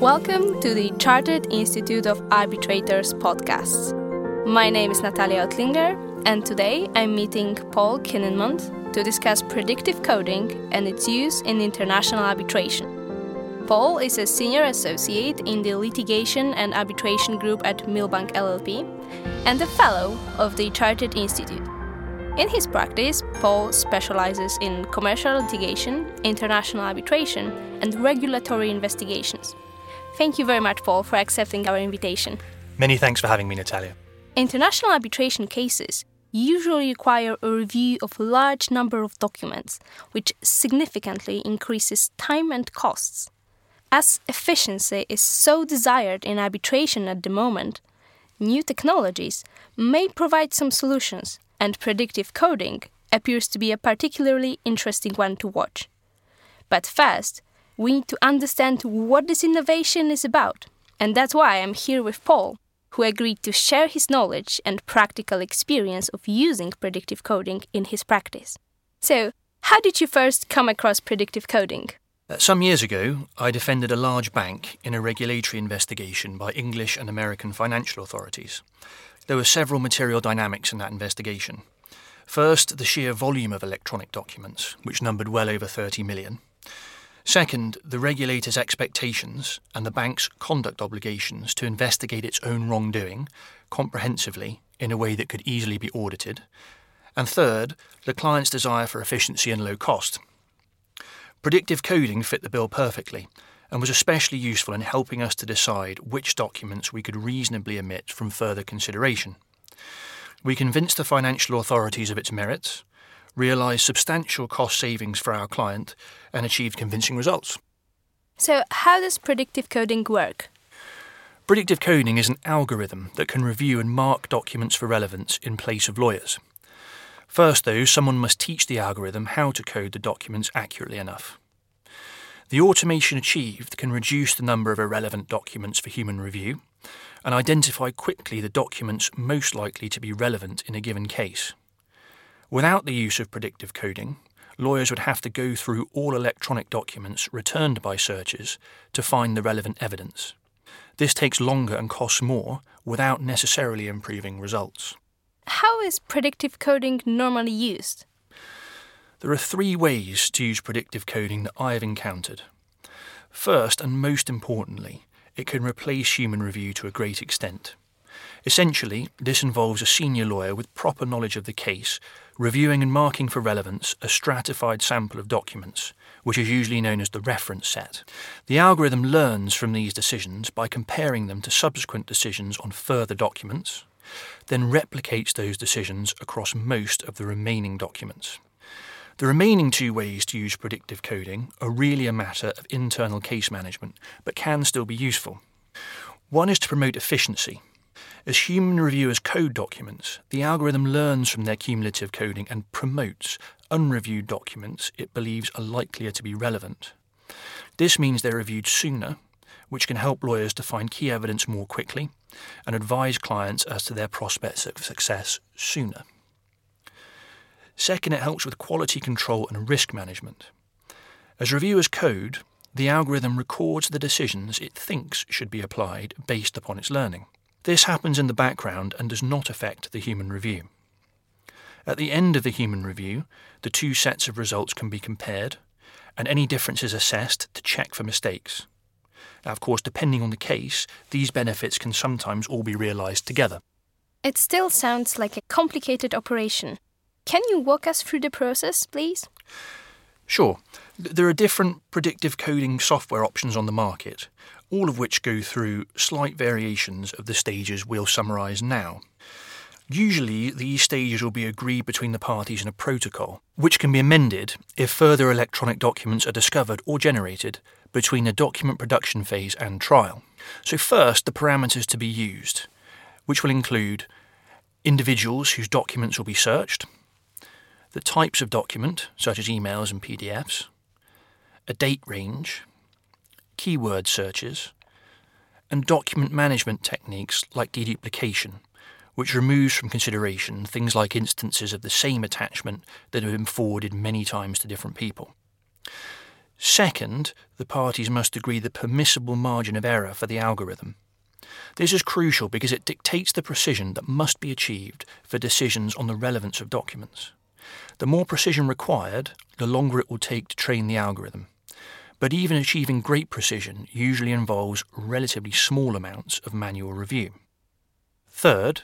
Welcome to the Chartered Institute of Arbitrators podcast. My name is Natalia Otlinger, and today I'm meeting Paul Kinninmont to discuss predictive coding and its use in international arbitration. Paul is a senior associate in the litigation and arbitration group at Milbank LLP and a fellow of the Chartered Institute. In his practice, Paul specializes in commercial litigation, international arbitration, and regulatory investigations. Thank you very much, Paul, for accepting our invitation. Many thanks for having me, Natalia. International arbitration cases usually require a review of a large number of documents, which significantly increases time and costs. As efficiency is so desired in arbitration at the moment, new technologies may provide some solutions, and predictive coding appears to be a particularly interesting one to watch. But first, we need to understand what this innovation is about. And that's why I'm here with Paul, who agreed to share his knowledge and practical experience of using predictive coding in his practice. So, how did you first come across predictive coding? Some years ago, I defended a large bank in a regulatory investigation by English and American financial authorities. There were several material dynamics in that investigation. First, the sheer volume of electronic documents, which numbered well over 30 million. Second, the regulator's expectations and the bank's conduct obligations to investigate its own wrongdoing comprehensively in a way that could easily be audited. And third, the client's desire for efficiency and low cost. Predictive coding fit the bill perfectly and was especially useful in helping us to decide which documents we could reasonably omit from further consideration. We convinced the financial authorities of its merits realised substantial cost savings for our client, and achieved convincing results. So, how does predictive coding work? Predictive coding is an algorithm that can review and mark documents for relevance in place of lawyers. First, though, someone must teach the algorithm how to code the documents accurately enough. The automation achieved can reduce the number of irrelevant documents for human review and identify quickly the documents most likely to be relevant in a given case. Without the use of predictive coding, lawyers would have to go through all electronic documents returned by searchers to find the relevant evidence. This takes longer and costs more without necessarily improving results. How is predictive coding normally used? There are three ways to use predictive coding that I have encountered. First, and most importantly, it can replace human review to a great extent. Essentially, this involves a senior lawyer with proper knowledge of the case reviewing and marking for relevance a stratified sample of documents, which is usually known as the reference set. The algorithm learns from these decisions by comparing them to subsequent decisions on further documents, then replicates those decisions across most of the remaining documents. The remaining two ways to use predictive coding are really a matter of internal case management, but can still be useful. One is to promote efficiency as human reviewers code documents, the algorithm learns from their cumulative coding and promotes unreviewed documents it believes are likelier to be relevant. This means they're reviewed sooner, which can help lawyers to find key evidence more quickly and advise clients as to their prospects of success sooner. Second, it helps with quality control and risk management. As reviewers code, the algorithm records the decisions it thinks should be applied based upon its learning. This happens in the background and does not affect the human review. At the end of the human review, the two sets of results can be compared, and any differences assessed to check for mistakes. Now, of course, depending on the case, these benefits can sometimes all be realised together. It still sounds like a complicated operation. Can you walk us through the process, please? Sure. There are different predictive coding software options on the market, all of which go through slight variations of the stages we'll summarise now. Usually, these stages will be agreed between the parties in a protocol, which can be amended if further electronic documents are discovered or generated between the document production phase and trial. So, first, the parameters to be used, which will include individuals whose documents will be searched, the types of document, such as emails and PDFs, a date range, keyword searches, and document management techniques like deduplication, which removes from consideration things like instances of the same attachment that have been forwarded many times to different people. Second, the parties must agree the permissible margin of error for the algorithm. This is crucial because it dictates the precision that must be achieved for decisions on the relevance of documents. The more precision required, the longer it will take to train the algorithm. But even achieving great precision usually involves relatively small amounts of manual review. Third,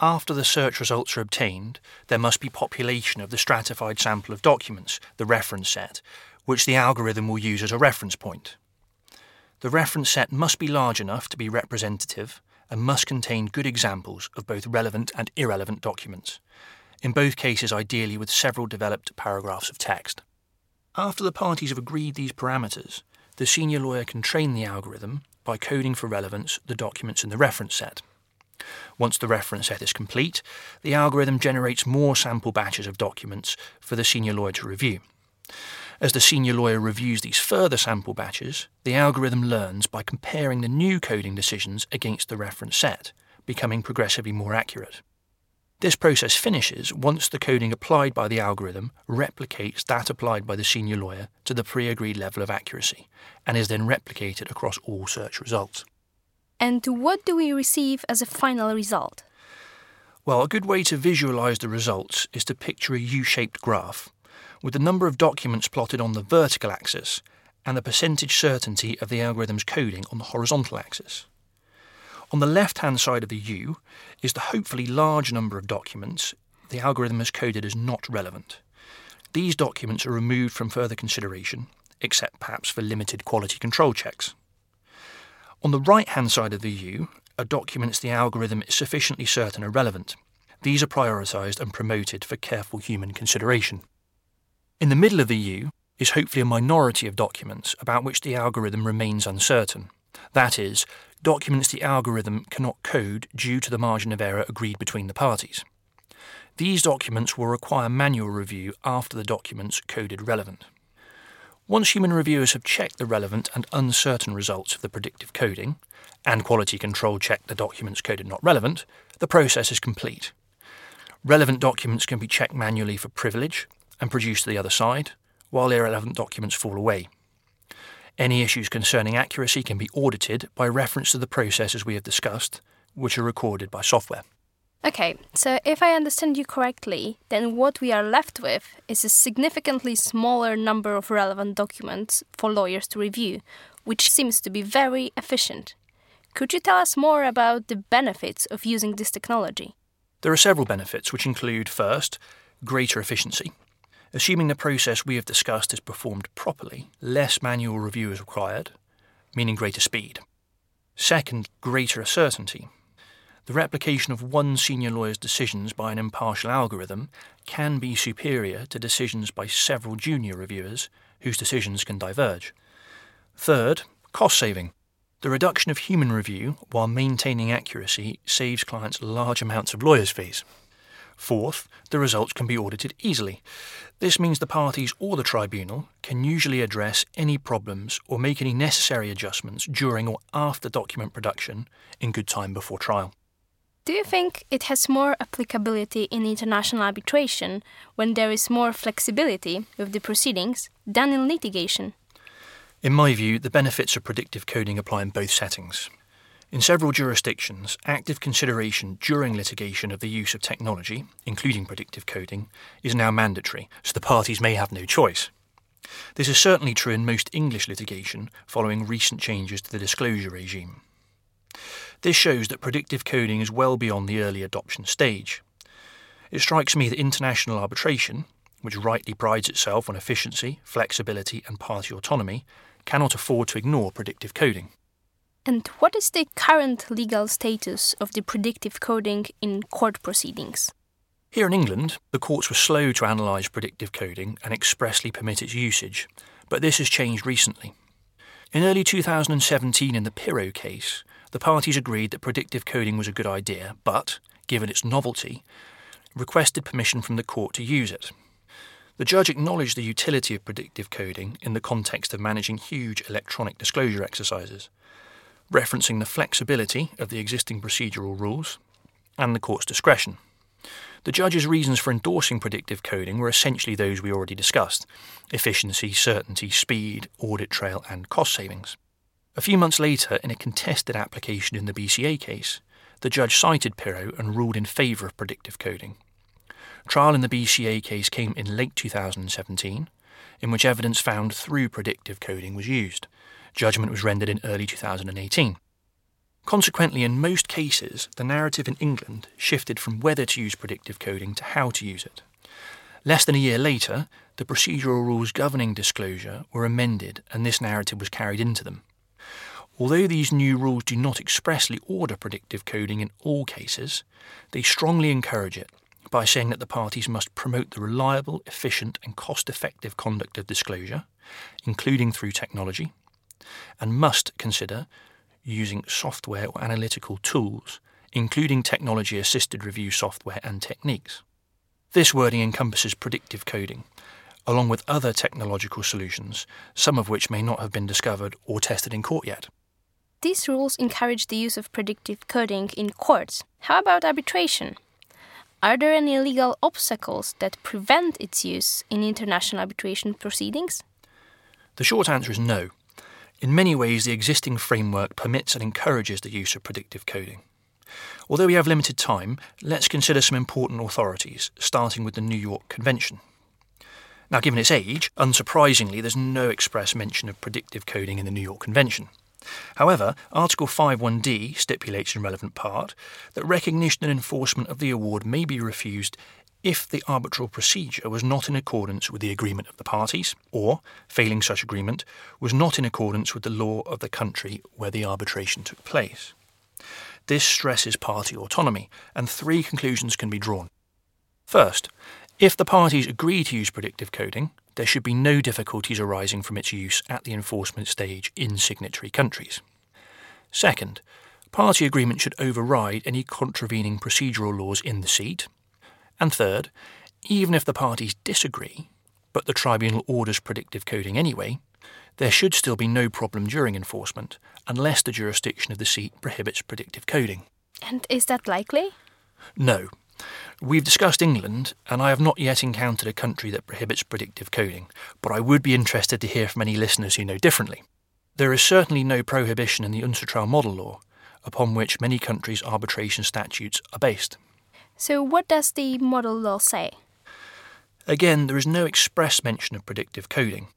after the search results are obtained, there must be population of the stratified sample of documents, the reference set, which the algorithm will use as a reference point. The reference set must be large enough to be representative and must contain good examples of both relevant and irrelevant documents, in both cases ideally with several developed paragraphs of text. After the parties have agreed these parameters, the senior lawyer can train the algorithm by coding for relevance the documents in the reference set. Once the reference set is complete, the algorithm generates more sample batches of documents for the senior lawyer to review. As the senior lawyer reviews these further sample batches, the algorithm learns by comparing the new coding decisions against the reference set, becoming progressively more accurate. This process finishes once the coding applied by the algorithm replicates that applied by the senior lawyer to the pre agreed level of accuracy and is then replicated across all search results. And what do we receive as a final result? Well, a good way to visualize the results is to picture a U shaped graph with the number of documents plotted on the vertical axis and the percentage certainty of the algorithm's coding on the horizontal axis. On the left hand side of the U is the hopefully large number of documents the algorithm has coded as not relevant. These documents are removed from further consideration, except perhaps for limited quality control checks. On the right hand side of the U are documents the algorithm is sufficiently certain are relevant. These are prioritised and promoted for careful human consideration. In the middle of the U is hopefully a minority of documents about which the algorithm remains uncertain. That is, documents the algorithm cannot code due to the margin of error agreed between the parties. These documents will require manual review after the documents coded relevant. Once human reviewers have checked the relevant and uncertain results of the predictive coding, and quality control checked the documents coded not relevant, the process is complete. Relevant documents can be checked manually for privilege and produced to the other side, while irrelevant documents fall away. Any issues concerning accuracy can be audited by reference to the processes we have discussed, which are recorded by software. Okay, so if I understand you correctly, then what we are left with is a significantly smaller number of relevant documents for lawyers to review, which seems to be very efficient. Could you tell us more about the benefits of using this technology? There are several benefits, which include first, greater efficiency. Assuming the process we have discussed is performed properly, less manual review is required, meaning greater speed. Second, greater certainty. The replication of one senior lawyer's decisions by an impartial algorithm can be superior to decisions by several junior reviewers whose decisions can diverge. Third, cost saving. The reduction of human review while maintaining accuracy saves clients large amounts of lawyers' fees. Fourth, the results can be audited easily. This means the parties or the tribunal can usually address any problems or make any necessary adjustments during or after document production in good time before trial. Do you think it has more applicability in international arbitration when there is more flexibility with the proceedings than in litigation? In my view, the benefits of predictive coding apply in both settings. In several jurisdictions, active consideration during litigation of the use of technology, including predictive coding, is now mandatory, so the parties may have no choice. This is certainly true in most English litigation following recent changes to the disclosure regime. This shows that predictive coding is well beyond the early adoption stage. It strikes me that international arbitration, which rightly prides itself on efficiency, flexibility, and party autonomy, cannot afford to ignore predictive coding. And what is the current legal status of the predictive coding in court proceedings? Here in England, the courts were slow to analyse predictive coding and expressly permit its usage, but this has changed recently. In early 2017, in the Pyrrho case, the parties agreed that predictive coding was a good idea, but, given its novelty, requested permission from the court to use it. The judge acknowledged the utility of predictive coding in the context of managing huge electronic disclosure exercises referencing the flexibility of the existing procedural rules and the court's discretion. The judge's reasons for endorsing predictive coding were essentially those we already discussed efficiency, certainty, speed, audit trail, and cost savings. A few months later, in a contested application in the BCA case, the judge cited Pyrrho and ruled in favour of predictive coding. Trial in the BCA case came in late 2017, in which evidence found through predictive coding was used. Judgment was rendered in early 2018. Consequently, in most cases, the narrative in England shifted from whether to use predictive coding to how to use it. Less than a year later, the procedural rules governing disclosure were amended and this narrative was carried into them. Although these new rules do not expressly order predictive coding in all cases, they strongly encourage it by saying that the parties must promote the reliable, efficient, and cost effective conduct of disclosure, including through technology, and must consider using software or analytical tools, including technology assisted review software and techniques. This wording encompasses predictive coding, along with other technological solutions, some of which may not have been discovered or tested in court yet. These rules encourage the use of predictive coding in courts. How about arbitration? Are there any legal obstacles that prevent its use in international arbitration proceedings? The short answer is no. In many ways, the existing framework permits and encourages the use of predictive coding. Although we have limited time, let's consider some important authorities, starting with the New York Convention. Now, given its age, unsurprisingly, there's no express mention of predictive coding in the New York Convention. However, Article 5.1d stipulates in relevant part that recognition and enforcement of the award may be refused if the arbitral procedure was not in accordance with the agreement of the parties, or, failing such agreement, was not in accordance with the law of the country where the arbitration took place. This stresses party autonomy, and three conclusions can be drawn. First, if the parties agree to use predictive coding, there should be no difficulties arising from its use at the enforcement stage in signatory countries. Second, party agreement should override any contravening procedural laws in the seat, and third, even if the parties disagree, but the tribunal orders predictive coding anyway, there should still be no problem during enforcement unless the jurisdiction of the seat prohibits predictive coding. And is that likely? No. We've discussed England, and I have not yet encountered a country that prohibits predictive coding, but I would be interested to hear from any listeners who know differently. There is certainly no prohibition in the UNCITRAL model law, upon which many countries' arbitration statutes are based. So, what does the model law say? Again, there is no express mention of predictive coding.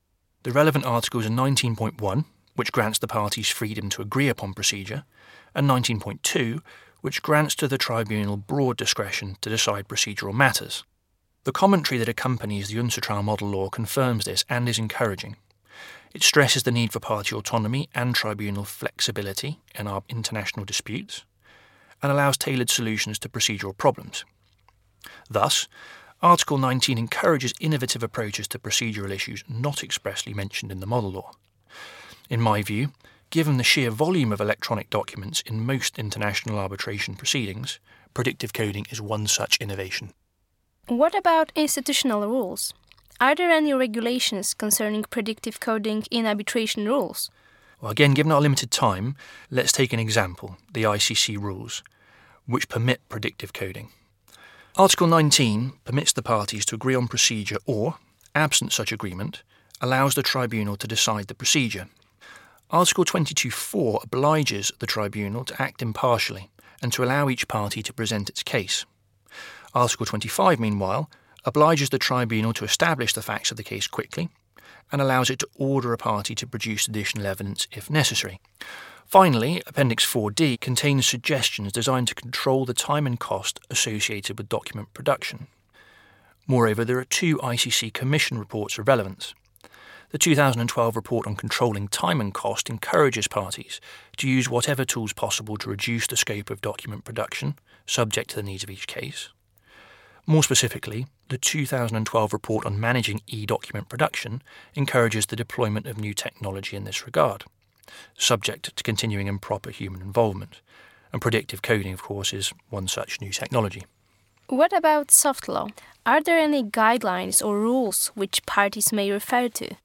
The relevant articles are 19.1, which grants the parties freedom to agree upon procedure, and 19.2, which grants to the tribunal broad discretion to decide procedural matters. The commentary that accompanies the UNCITRAL model law confirms this and is encouraging. It stresses the need for party autonomy and tribunal flexibility in our international disputes, and allows tailored solutions to procedural problems. Thus, Article 19 encourages innovative approaches to procedural issues not expressly mentioned in the model law. In my view, given the sheer volume of electronic documents in most international arbitration proceedings, predictive coding is one such innovation. What about institutional rules? Are there any regulations concerning predictive coding in arbitration rules? Well, again, given our limited time, let's take an example the ICC rules, which permit predictive coding. Article 19 permits the parties to agree on procedure or, absent such agreement, allows the tribunal to decide the procedure. Article 22.4 obliges the tribunal to act impartially and to allow each party to present its case. Article 25, meanwhile, obliges the tribunal to establish the facts of the case quickly and allows it to order a party to produce additional evidence if necessary. Finally, Appendix 4D contains suggestions designed to control the time and cost associated with document production. Moreover, there are two ICC Commission reports of relevance. The 2012 report on controlling time and cost encourages parties to use whatever tools possible to reduce the scope of document production, subject to the needs of each case. More specifically, the 2012 report on managing e document production encourages the deployment of new technology in this regard, subject to continuing and proper human involvement. And predictive coding, of course, is one such new technology. What about soft law? Are there any guidelines or rules which parties may refer to?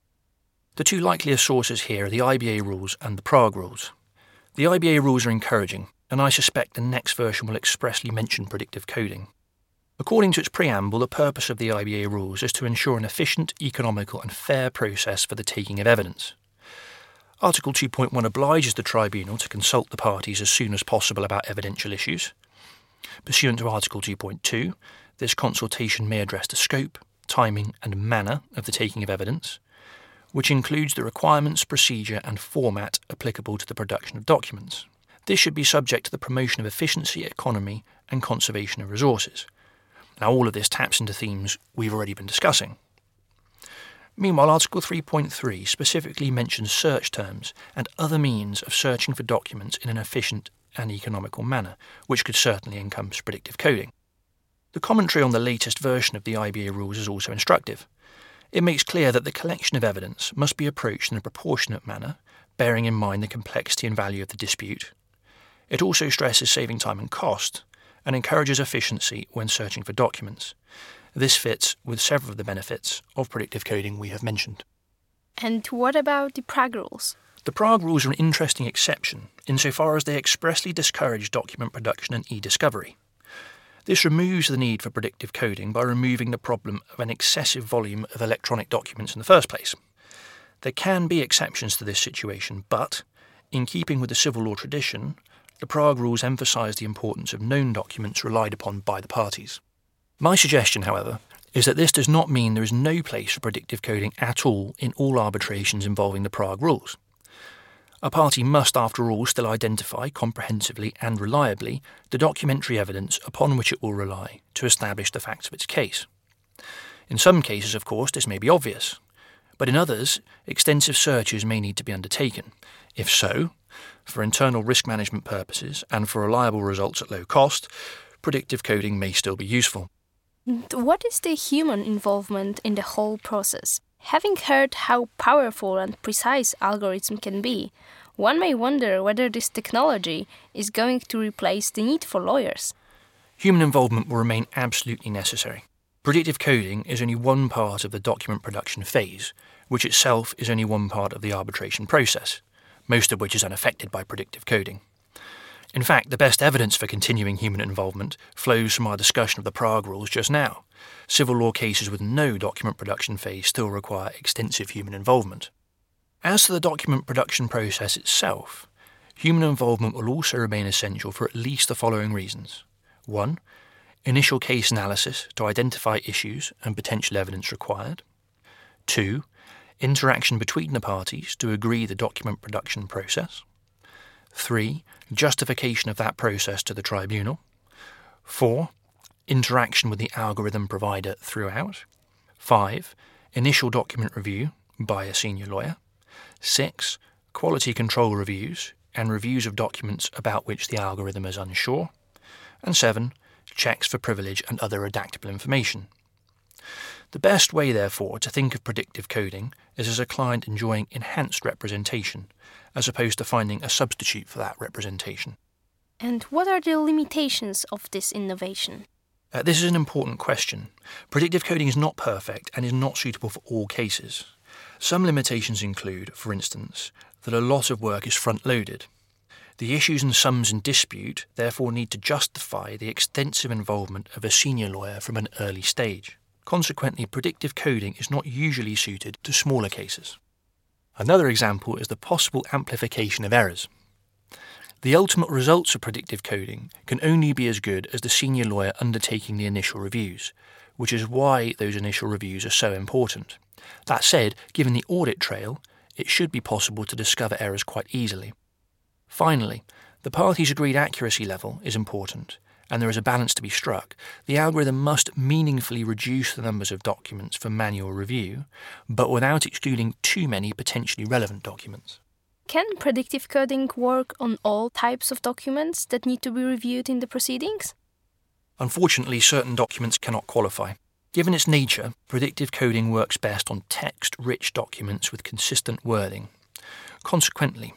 The two likeliest sources here are the IBA rules and the Prague rules. The IBA rules are encouraging and I suspect the next version will expressly mention predictive coding. According to its preamble, the purpose of the IBA rules is to ensure an efficient, economical, and fair process for the taking of evidence. Article 2.1 obliges the tribunal to consult the parties as soon as possible about evidential issues. Pursuant to Article 2.2, this consultation may address the scope, timing, and manner of the taking of evidence, which includes the requirements, procedure, and format applicable to the production of documents. This should be subject to the promotion of efficiency, economy, and conservation of resources. Now, all of this taps into themes we've already been discussing. Meanwhile, Article 3.3 specifically mentions search terms and other means of searching for documents in an efficient and economical manner, which could certainly encompass predictive coding. The commentary on the latest version of the IBA rules is also instructive. It makes clear that the collection of evidence must be approached in a proportionate manner, bearing in mind the complexity and value of the dispute. It also stresses saving time and cost, and encourages efficiency when searching for documents. This fits with several of the benefits of predictive coding we have mentioned. And what about the Prague rules? The Prague rules are an interesting exception insofar as they expressly discourage document production and e discovery. This removes the need for predictive coding by removing the problem of an excessive volume of electronic documents in the first place. There can be exceptions to this situation, but, in keeping with the civil law tradition, the Prague rules emphasise the importance of known documents relied upon by the parties. My suggestion, however, is that this does not mean there is no place for predictive coding at all in all arbitrations involving the Prague rules. A party must, after all, still identify comprehensively and reliably the documentary evidence upon which it will rely to establish the facts of its case. In some cases, of course, this may be obvious, but in others, extensive searches may need to be undertaken. If so, for internal risk management purposes and for reliable results at low cost, predictive coding may still be useful. What is the human involvement in the whole process? Having heard how powerful and precise algorithm can be, one may wonder whether this technology is going to replace the need for lawyers. Human involvement will remain absolutely necessary. Predictive coding is only one part of the document production phase, which itself is only one part of the arbitration process most of which is unaffected by predictive coding. In fact, the best evidence for continuing human involvement flows from our discussion of the Prague rules just now. Civil law cases with no document production phase still require extensive human involvement. As to the document production process itself, human involvement will also remain essential for at least the following reasons. 1. Initial case analysis to identify issues and potential evidence required. 2 interaction between the parties to agree the document production process. 3. Justification of that process to the tribunal. 4. Interaction with the algorithm provider throughout. 5. Initial document review by a senior lawyer. 6. Quality control reviews and reviews of documents about which the algorithm is unsure. And 7. Checks for privilege and other redactable information. The best way, therefore, to think of predictive coding is as a client enjoying enhanced representation, as opposed to finding a substitute for that representation. And what are the limitations of this innovation? Uh, this is an important question. Predictive coding is not perfect and is not suitable for all cases. Some limitations include, for instance, that a lot of work is front loaded. The issues and sums in dispute therefore need to justify the extensive involvement of a senior lawyer from an early stage. Consequently, predictive coding is not usually suited to smaller cases. Another example is the possible amplification of errors. The ultimate results of predictive coding can only be as good as the senior lawyer undertaking the initial reviews, which is why those initial reviews are so important. That said, given the audit trail, it should be possible to discover errors quite easily. Finally, the parties' agreed accuracy level is important, and there is a balance to be struck, the algorithm must meaningfully reduce the numbers of documents for manual review, but without excluding too many potentially relevant documents. Can predictive coding work on all types of documents that need to be reviewed in the proceedings? Unfortunately, certain documents cannot qualify. Given its nature, predictive coding works best on text rich documents with consistent wording. Consequently,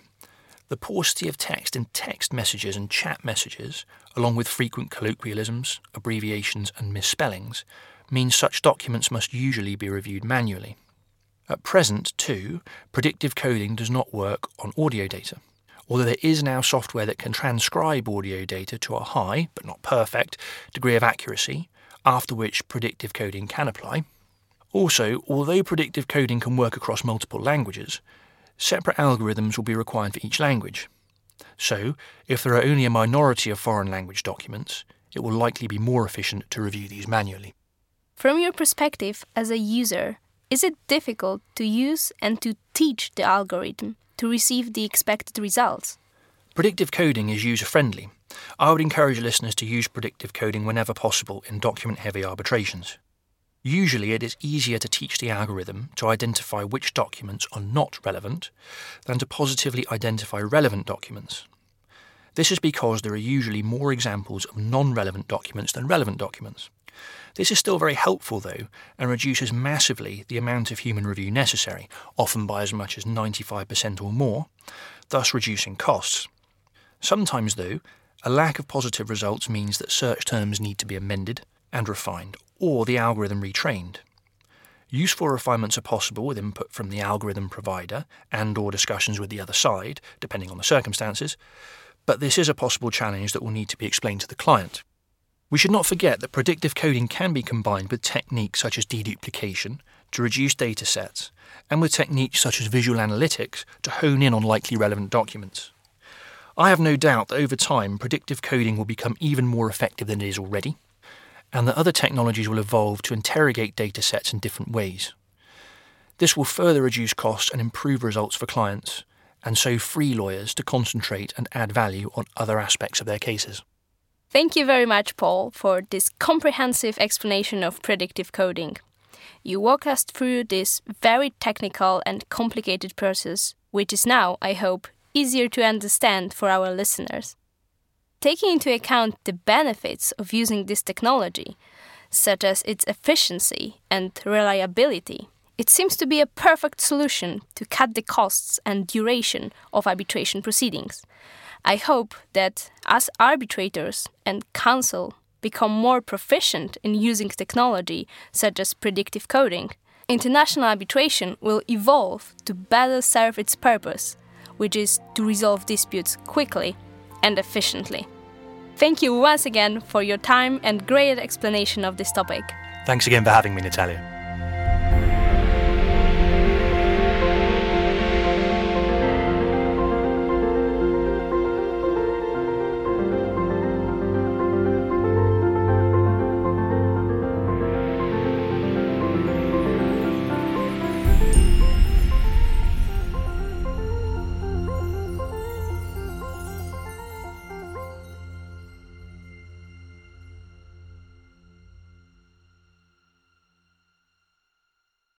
the paucity of text in text messages and chat messages, along with frequent colloquialisms, abbreviations, and misspellings, means such documents must usually be reviewed manually. At present, too, predictive coding does not work on audio data. although there is now software that can transcribe audio data to a high, but not perfect, degree of accuracy, after which predictive coding can apply. Also, although predictive coding can work across multiple languages, separate algorithms will be required for each language. So, if there are only a minority of foreign language documents, it will likely be more efficient to review these manually. From your perspective as a user, is it difficult to use and to teach the algorithm to receive the expected results? Predictive coding is user friendly. I would encourage listeners to use predictive coding whenever possible in document heavy arbitrations. Usually, it is easier to teach the algorithm to identify which documents are not relevant than to positively identify relevant documents. This is because there are usually more examples of non relevant documents than relevant documents. This is still very helpful, though, and reduces massively the amount of human review necessary, often by as much as 95% or more, thus reducing costs. Sometimes, though, a lack of positive results means that search terms need to be amended and refined, or the algorithm retrained. Useful refinements are possible with input from the algorithm provider and or discussions with the other side, depending on the circumstances, but this is a possible challenge that will need to be explained to the client. We should not forget that predictive coding can be combined with techniques such as deduplication to reduce data sets, and with techniques such as visual analytics to hone in on likely relevant documents. I have no doubt that over time predictive coding will become even more effective than it is already, and that other technologies will evolve to interrogate data sets in different ways. This will further reduce costs and improve results for clients, and so free lawyers to concentrate and add value on other aspects of their cases. Thank you very much, Paul, for this comprehensive explanation of predictive coding. You walk us through this very technical and complicated process, which is now, I hope, easier to understand for our listeners. Taking into account the benefits of using this technology, such as its efficiency and reliability, it seems to be a perfect solution to cut the costs and duration of arbitration proceedings. I hope that as arbitrators and counsel become more proficient in using technology such as predictive coding, international arbitration will evolve to better serve its purpose, which is to resolve disputes quickly and efficiently. Thank you once again for your time and great explanation of this topic. Thanks again for having me, Natalia.